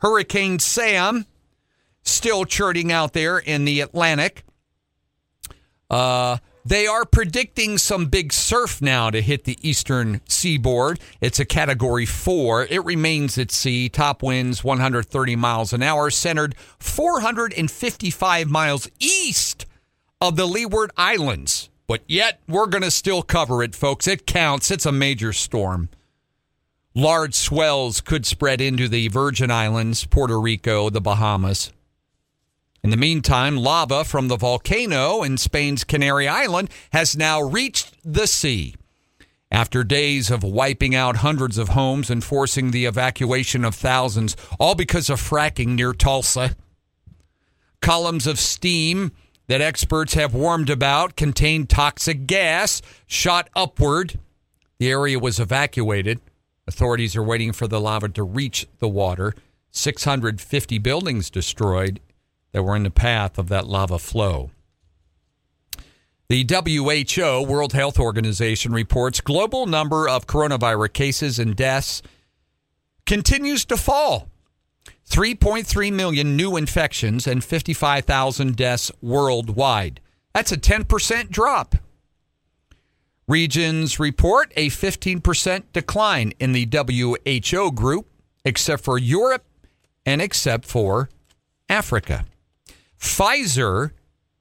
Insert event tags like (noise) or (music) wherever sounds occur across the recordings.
Hurricane Sam still churning out there in the Atlantic. Uh, they are predicting some big surf now to hit the eastern seaboard. It's a category four. It remains at sea. Top winds 130 miles an hour, centered 455 miles east of the Leeward Islands. But yet, we're going to still cover it, folks. It counts. It's a major storm. Large swells could spread into the Virgin Islands, Puerto Rico, the Bahamas. In the meantime, lava from the volcano in Spain's Canary Island has now reached the sea. After days of wiping out hundreds of homes and forcing the evacuation of thousands, all because of fracking near Tulsa, columns of steam that experts have warned about contained toxic gas shot upward. The area was evacuated. Authorities are waiting for the lava to reach the water. 650 buildings destroyed that were in the path of that lava flow. The WHO, World Health Organization, reports global number of coronavirus cases and deaths continues to fall. 3.3 million new infections and 55,000 deaths worldwide. That's a 10% drop. Regions report a 15% decline in the WHO group, except for Europe and except for Africa. Pfizer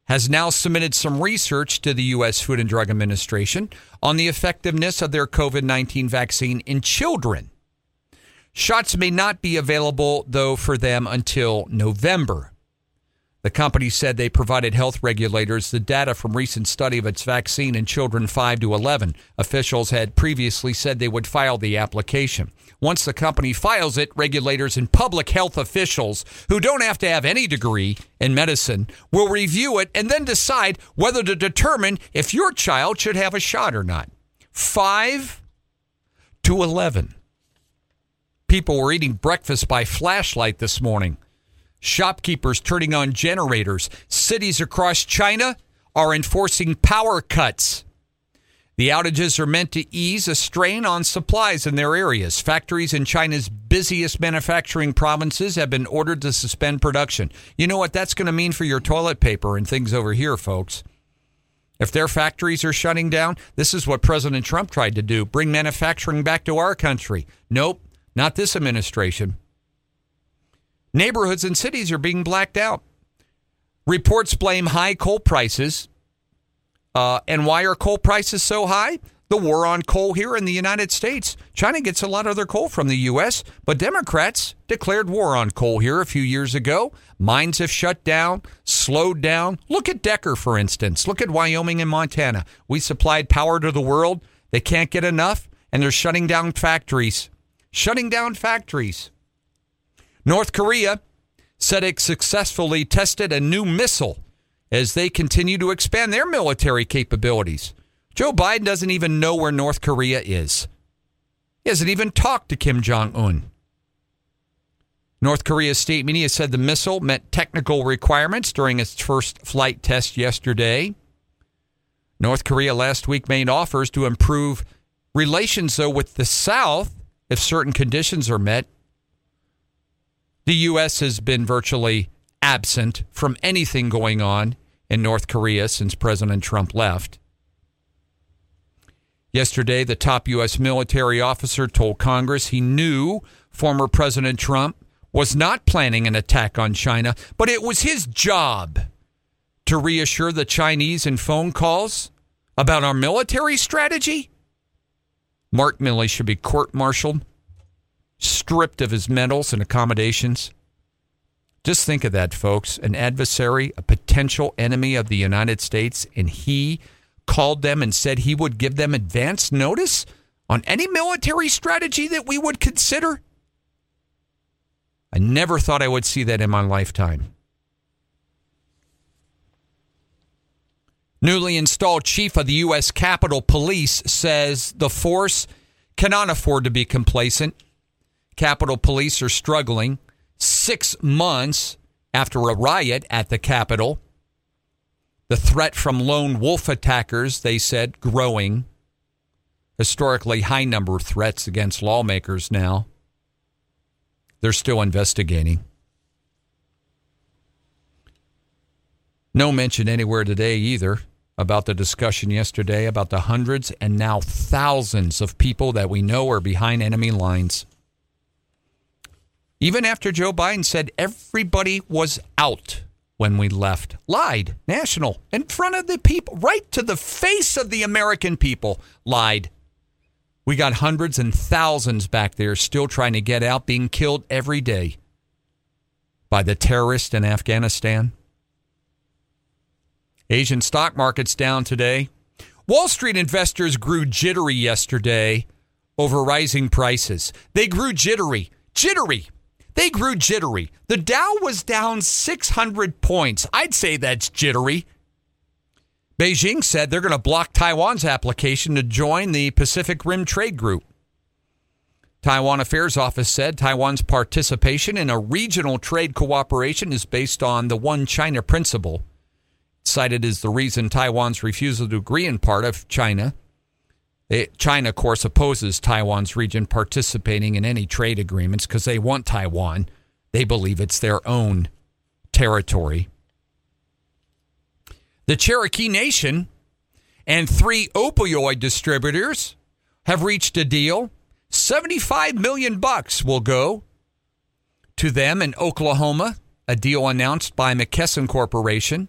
has now submitted some research to the U.S. Food and Drug Administration on the effectiveness of their COVID 19 vaccine in children. Shots may not be available, though, for them until November. The company said they provided health regulators the data from recent study of its vaccine in children 5 to 11. Officials had previously said they would file the application. Once the company files it, regulators and public health officials who don't have to have any degree in medicine will review it and then decide whether to determine if your child should have a shot or not. 5 to 11. People were eating breakfast by flashlight this morning shopkeepers turning on generators. Cities across China are enforcing power cuts. The outages are meant to ease a strain on supplies in their areas. Factories in China's busiest manufacturing provinces have been ordered to suspend production. You know what that's going to mean for your toilet paper and things over here, folks. If their factories are shutting down, this is what President Trump tried to do bring manufacturing back to our country. Nope, not this administration. Neighborhoods and cities are being blacked out. Reports blame high coal prices. Uh, and why are coal prices so high? The war on coal here in the United States. China gets a lot of their coal from the U.S., but Democrats declared war on coal here a few years ago. Mines have shut down, slowed down. Look at Decker, for instance. Look at Wyoming and Montana. We supplied power to the world. They can't get enough, and they're shutting down factories. Shutting down factories. North Korea said it successfully tested a new missile as they continue to expand their military capabilities. Joe Biden doesn't even know where North Korea is. He hasn't even talked to Kim Jong un. North Korea's state media said the missile met technical requirements during its first flight test yesterday. North Korea last week made offers to improve relations, though, with the South if certain conditions are met. The U.S. has been virtually absent from anything going on in North Korea since President Trump left. Yesterday, the top U.S. military officer told Congress he knew former President Trump was not planning an attack on China, but it was his job to reassure the Chinese in phone calls about our military strategy. Mark Milley should be court martialed stripped of his medals and accommodations. Just think of that, folks. An adversary, a potential enemy of the United States, and he called them and said he would give them advance notice on any military strategy that we would consider. I never thought I would see that in my lifetime. Newly installed chief of the U.S. Capitol Police says the force cannot afford to be complacent Capitol Police are struggling six months after a riot at the Capitol. The threat from lone wolf attackers, they said, growing. Historically high number of threats against lawmakers now. They're still investigating. No mention anywhere today either about the discussion yesterday about the hundreds and now thousands of people that we know are behind enemy lines. Even after Joe Biden said everybody was out when we left, lied, national, in front of the people, right to the face of the American people, lied. We got hundreds and thousands back there still trying to get out, being killed every day by the terrorists in Afghanistan. Asian stock markets down today. Wall Street investors grew jittery yesterday over rising prices. They grew jittery, jittery. They grew jittery. The Dow was down 600 points. I'd say that's jittery. Beijing said they're going to block Taiwan's application to join the Pacific Rim Trade Group. Taiwan Affairs Office said Taiwan's participation in a regional trade cooperation is based on the One China principle cited as the reason Taiwan's refusal to agree in part of China. Eh, China, of course, opposes Taiwan's region participating in any trade agreements because they want Taiwan. They believe it's their own territory. The Cherokee Nation and three opioid distributors have reached a deal. 75 million bucks will go to them in Oklahoma, a deal announced by McKesson Corporation.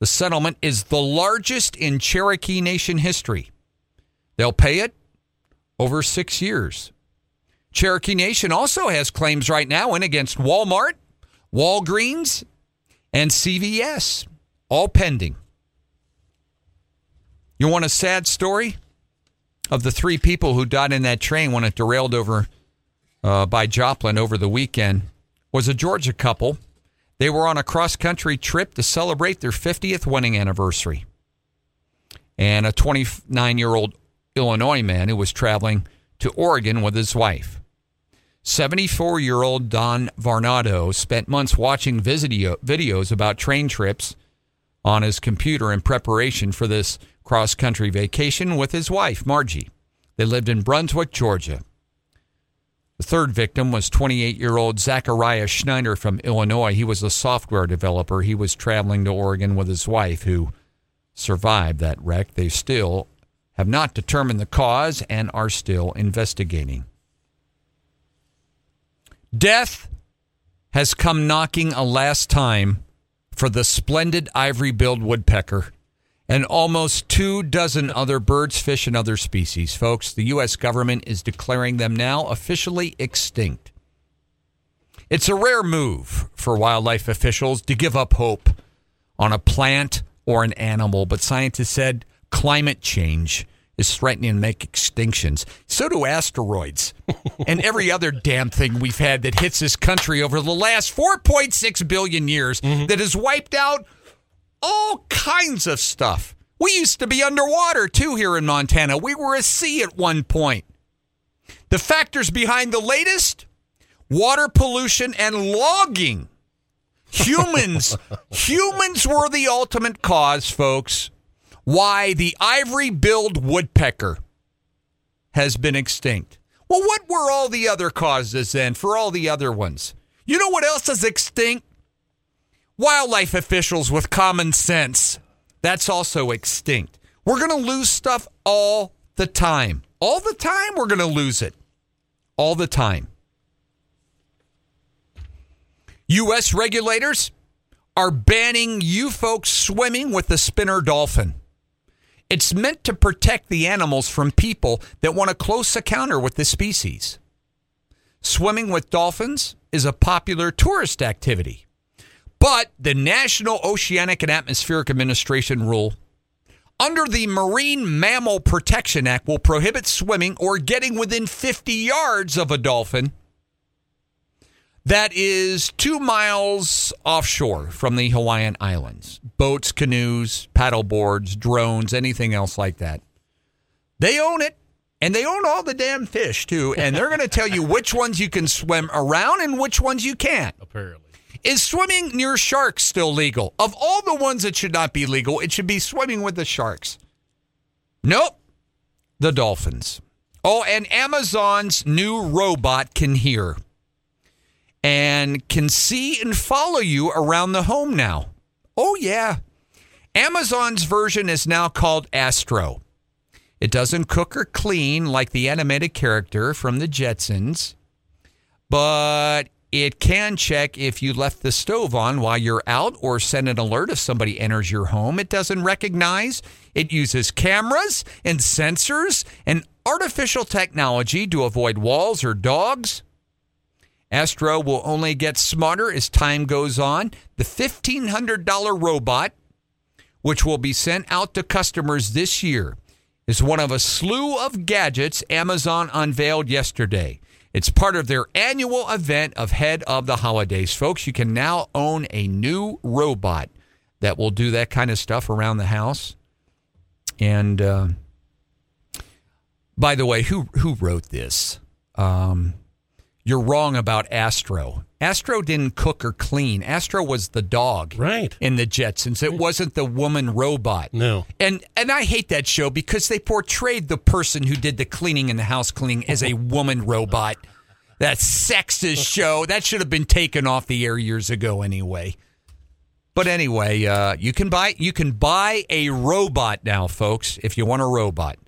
The settlement is the largest in Cherokee Nation history. They'll pay it over six years. Cherokee Nation also has claims right now in against Walmart, Walgreens, and CVS, all pending. You want a sad story of the three people who died in that train when it derailed over uh, by Joplin over the weekend? Was a Georgia couple they were on a cross country trip to celebrate their 50th wedding anniversary. And a 29 year old Illinois man who was traveling to Oregon with his wife. 74 year old Don Varnado spent months watching video, videos about train trips on his computer in preparation for this cross country vacation with his wife, Margie. They lived in Brunswick, Georgia. The third victim was 28 year old Zachariah Schneider from Illinois. He was a software developer. He was traveling to Oregon with his wife, who survived that wreck. They still have not determined the cause and are still investigating. Death has come knocking a last time for the splendid ivory billed woodpecker and almost two dozen other birds, fish, and other species. Folks, the U.S. government is declaring them now officially extinct. It's a rare move for wildlife officials to give up hope on a plant or an animal, but scientists said climate change is threatening to make extinctions. So do asteroids (laughs) and every other damn thing we've had that hits this country over the last 4.6 billion years mm-hmm. that has wiped out all kinds of stuff. We used to be underwater too here in Montana. We were a sea at one point. The factors behind the latest water pollution and logging. Humans, (laughs) humans were the ultimate cause, folks, why the ivory billed woodpecker has been extinct. Well, what were all the other causes then for all the other ones? You know what else is extinct? Wildlife officials with common sense. That's also extinct. We're going to lose stuff all the time. All the time, we're going to lose it. All the time. U.S. regulators are banning you folks swimming with the spinner dolphin. It's meant to protect the animals from people that want a close encounter with the species. Swimming with dolphins is a popular tourist activity. But the National Oceanic and Atmospheric Administration rule under the Marine Mammal Protection Act will prohibit swimming or getting within 50 yards of a dolphin that is two miles offshore from the Hawaiian Islands. Boats, canoes, paddle boards, drones, anything else like that. They own it. And they own all the damn fish, too. And they're going to tell you which ones you can swim around and which ones you can't. Apparently. Is swimming near sharks still legal? Of all the ones that should not be legal, it should be swimming with the sharks. Nope. The dolphins. Oh, and Amazon's new robot can hear. And can see and follow you around the home now. Oh, yeah. Amazon's version is now called Astro. It doesn't cook or clean like the animated character from the Jetsons, but it can check if you left the stove on while you're out or send an alert if somebody enters your home. It doesn't recognize. It uses cameras and sensors and artificial technology to avoid walls or dogs. Astro will only get smarter as time goes on. The $1,500 robot, which will be sent out to customers this year, is one of a slew of gadgets Amazon unveiled yesterday. It's part of their annual event of Head of the Holidays. Folks, you can now own a new robot that will do that kind of stuff around the house. And uh, by the way, who who wrote this? Um, you're wrong about Astro. Astro didn't cook or clean. Astro was the dog, Right. In the Jetsons, it wasn't the woman robot. No. And and I hate that show because they portrayed the person who did the cleaning and the house cleaning as a woman robot. That sexist (laughs) show that should have been taken off the air years ago anyway. But anyway, uh, you can buy you can buy a robot now, folks, if you want a robot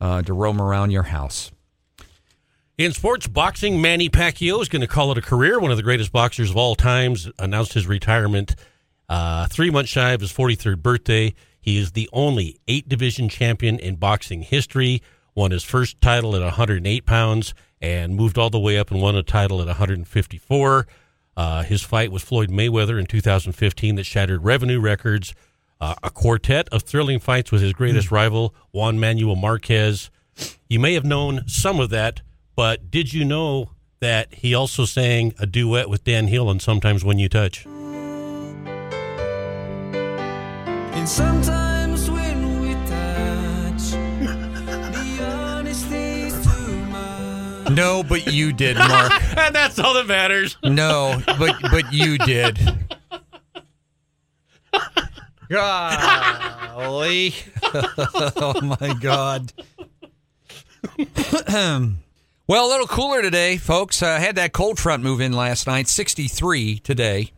uh, to roam around your house. In sports boxing, Manny Pacquiao is going to call it a career. One of the greatest boxers of all times announced his retirement uh, three months shy of his 43rd birthday. He is the only eight division champion in boxing history. Won his first title at 108 pounds and moved all the way up and won a title at 154. Uh, his fight with Floyd Mayweather in 2015 that shattered revenue records. Uh, a quartet of thrilling fights with his greatest rival, Juan Manuel Marquez. You may have known some of that, but did you know that he also sang a duet with Dan Hill on Sometimes When You Touch? And sometimes when we touch, (laughs) the honesty's too much. No, but you did, Mark. (laughs) and that's all that matters. No, but but you did. Golly. (laughs) oh my God. (clears throat) well, a little cooler today, folks. I had that cold front move in last night, 63 today.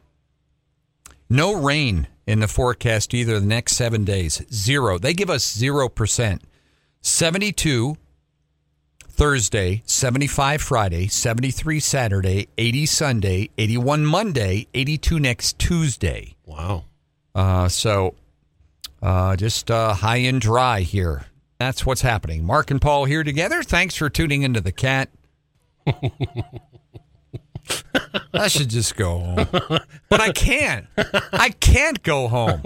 No rain in the forecast either the next seven days. Zero. They give us 0%. 72 Thursday, 75 Friday, 73 Saturday, 80 Sunday, 81 Monday, 82 next Tuesday. Wow. Uh, so uh, just uh, high and dry here. That's what's happening. Mark and Paul here together. Thanks for tuning into the cat. I should just go home. But I can't. I can't go home.